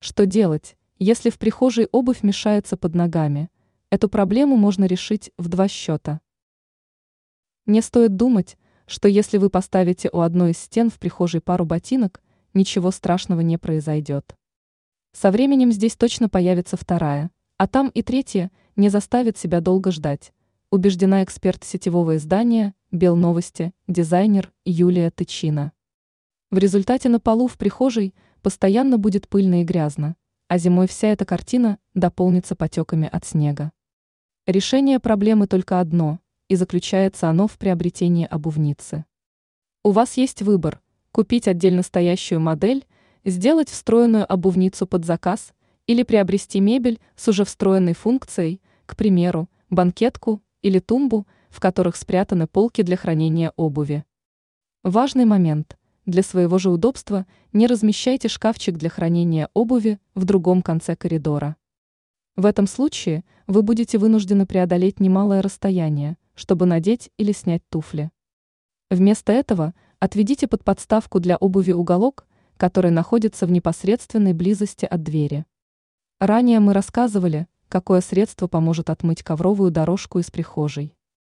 Что делать, если в прихожей обувь мешается под ногами? Эту проблему можно решить в два счета. Не стоит думать, что если вы поставите у одной из стен в прихожей пару ботинок, ничего страшного не произойдет. Со временем здесь точно появится вторая, а там и третья не заставит себя долго ждать, убеждена эксперт сетевого издания «Белновости», дизайнер Юлия Тычина. В результате на полу в прихожей постоянно будет пыльно и грязно, а зимой вся эта картина дополнится потеками от снега. Решение проблемы только одно, и заключается оно в приобретении обувницы. У вас есть выбор – купить отдельно стоящую модель, сделать встроенную обувницу под заказ или приобрести мебель с уже встроенной функцией, к примеру, банкетку или тумбу, в которых спрятаны полки для хранения обуви. Важный момент – для своего же удобства не размещайте шкафчик для хранения обуви в другом конце коридора. В этом случае вы будете вынуждены преодолеть немалое расстояние, чтобы надеть или снять туфли. Вместо этого отведите под подставку для обуви уголок, который находится в непосредственной близости от двери. Ранее мы рассказывали, какое средство поможет отмыть ковровую дорожку из прихожей.